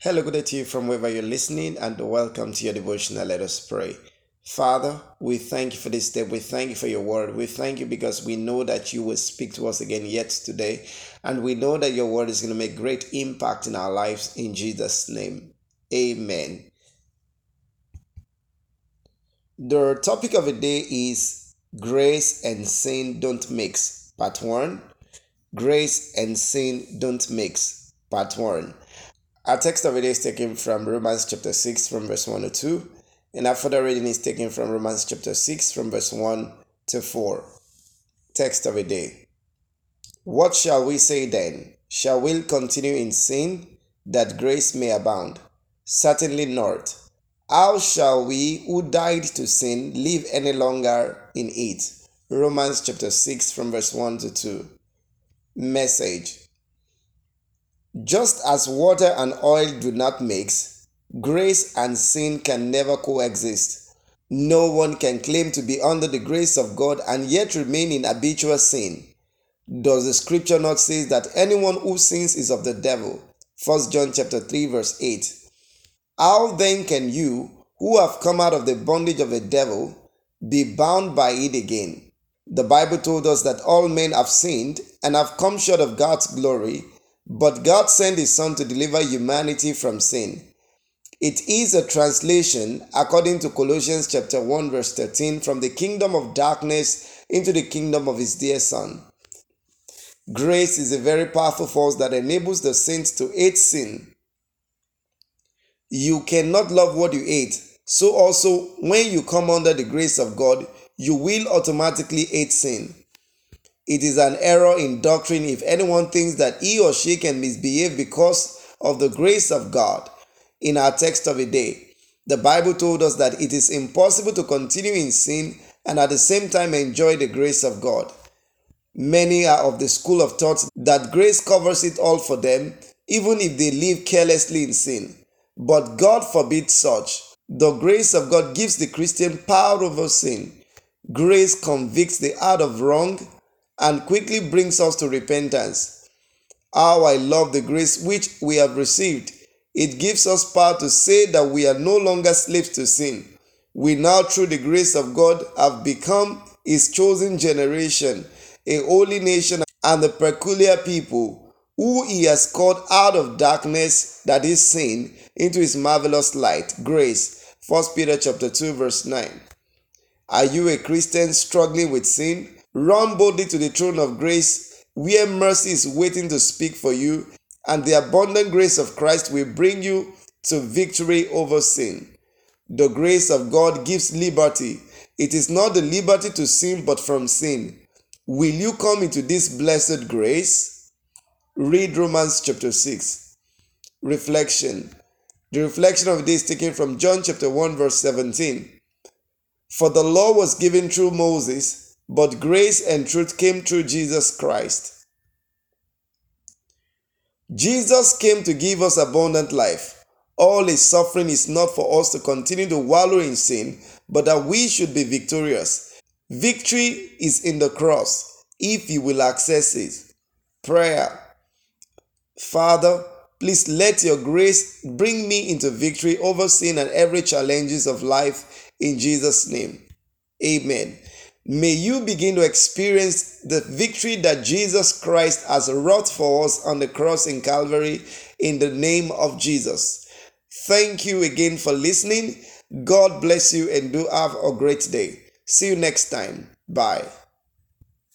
Hello, good day to you from wherever you're listening, and welcome to your devotional. Let us pray. Father, we thank you for this day. We thank you for your word. We thank you because we know that you will speak to us again yet today. And we know that your word is going to make great impact in our lives in Jesus' name. Amen. The topic of the day is Grace and Sin Don't Mix, Part 1. Grace and Sin Don't Mix, Part 1. Our text of day is taken from Romans chapter 6 from verse 1 to 2, and our further reading is taken from Romans chapter 6 from verse 1 to 4. Text of the day. What shall we say then? Shall we continue in sin that grace may abound? Certainly not. How shall we who died to sin live any longer in it? Romans chapter 6 from verse 1 to 2. Message just as water and oil do not mix, grace and sin can never coexist. No one can claim to be under the grace of God and yet remain in habitual sin. Does the scripture not say that anyone who sins is of the devil? 1 John chapter 3 verse 8. How then can you, who have come out of the bondage of the devil, be bound by it again? The Bible told us that all men have sinned and have come short of God's glory but God sent His Son to deliver humanity from sin. It is a translation, according to Colossians chapter 1, verse 13, from the kingdom of darkness into the kingdom of His dear Son. Grace is a very powerful force that enables the saints to hate sin. You cannot love what you hate. So, also, when you come under the grace of God, you will automatically hate sin. It is an error in doctrine if anyone thinks that he or she can misbehave because of the grace of God. In our text of the day, the Bible told us that it is impossible to continue in sin and at the same time enjoy the grace of God. Many are of the school of thought that grace covers it all for them, even if they live carelessly in sin. But God forbids such. The grace of God gives the Christian power over sin. Grace convicts the heart of wrong and quickly brings us to repentance. How I love the grace which we have received. It gives us power to say that we are no longer slaves to sin. We now, through the grace of God, have become His chosen generation, a holy nation, and a peculiar people who He has called out of darkness, that is sin, into His marvelous light, grace. 1 Peter chapter 2, verse 9. Are you a Christian struggling with sin? Run boldly to the throne of grace where mercy is waiting to speak for you, and the abundant grace of Christ will bring you to victory over sin. The grace of God gives liberty. It is not the liberty to sin, but from sin. Will you come into this blessed grace? Read Romans chapter 6. Reflection. The reflection of this taken from John chapter 1, verse 17. For the law was given through Moses but grace and truth came through Jesus Christ. Jesus came to give us abundant life. All his suffering is not for us to continue to wallow in sin, but that we should be victorious. Victory is in the cross if you will access it. Prayer. Father, please let your grace bring me into victory over sin and every challenges of life in Jesus' name. Amen. May you begin to experience the victory that Jesus Christ has wrought for us on the cross in Calvary in the name of Jesus. Thank you again for listening. God bless you and do have a great day. See you next time. Bye.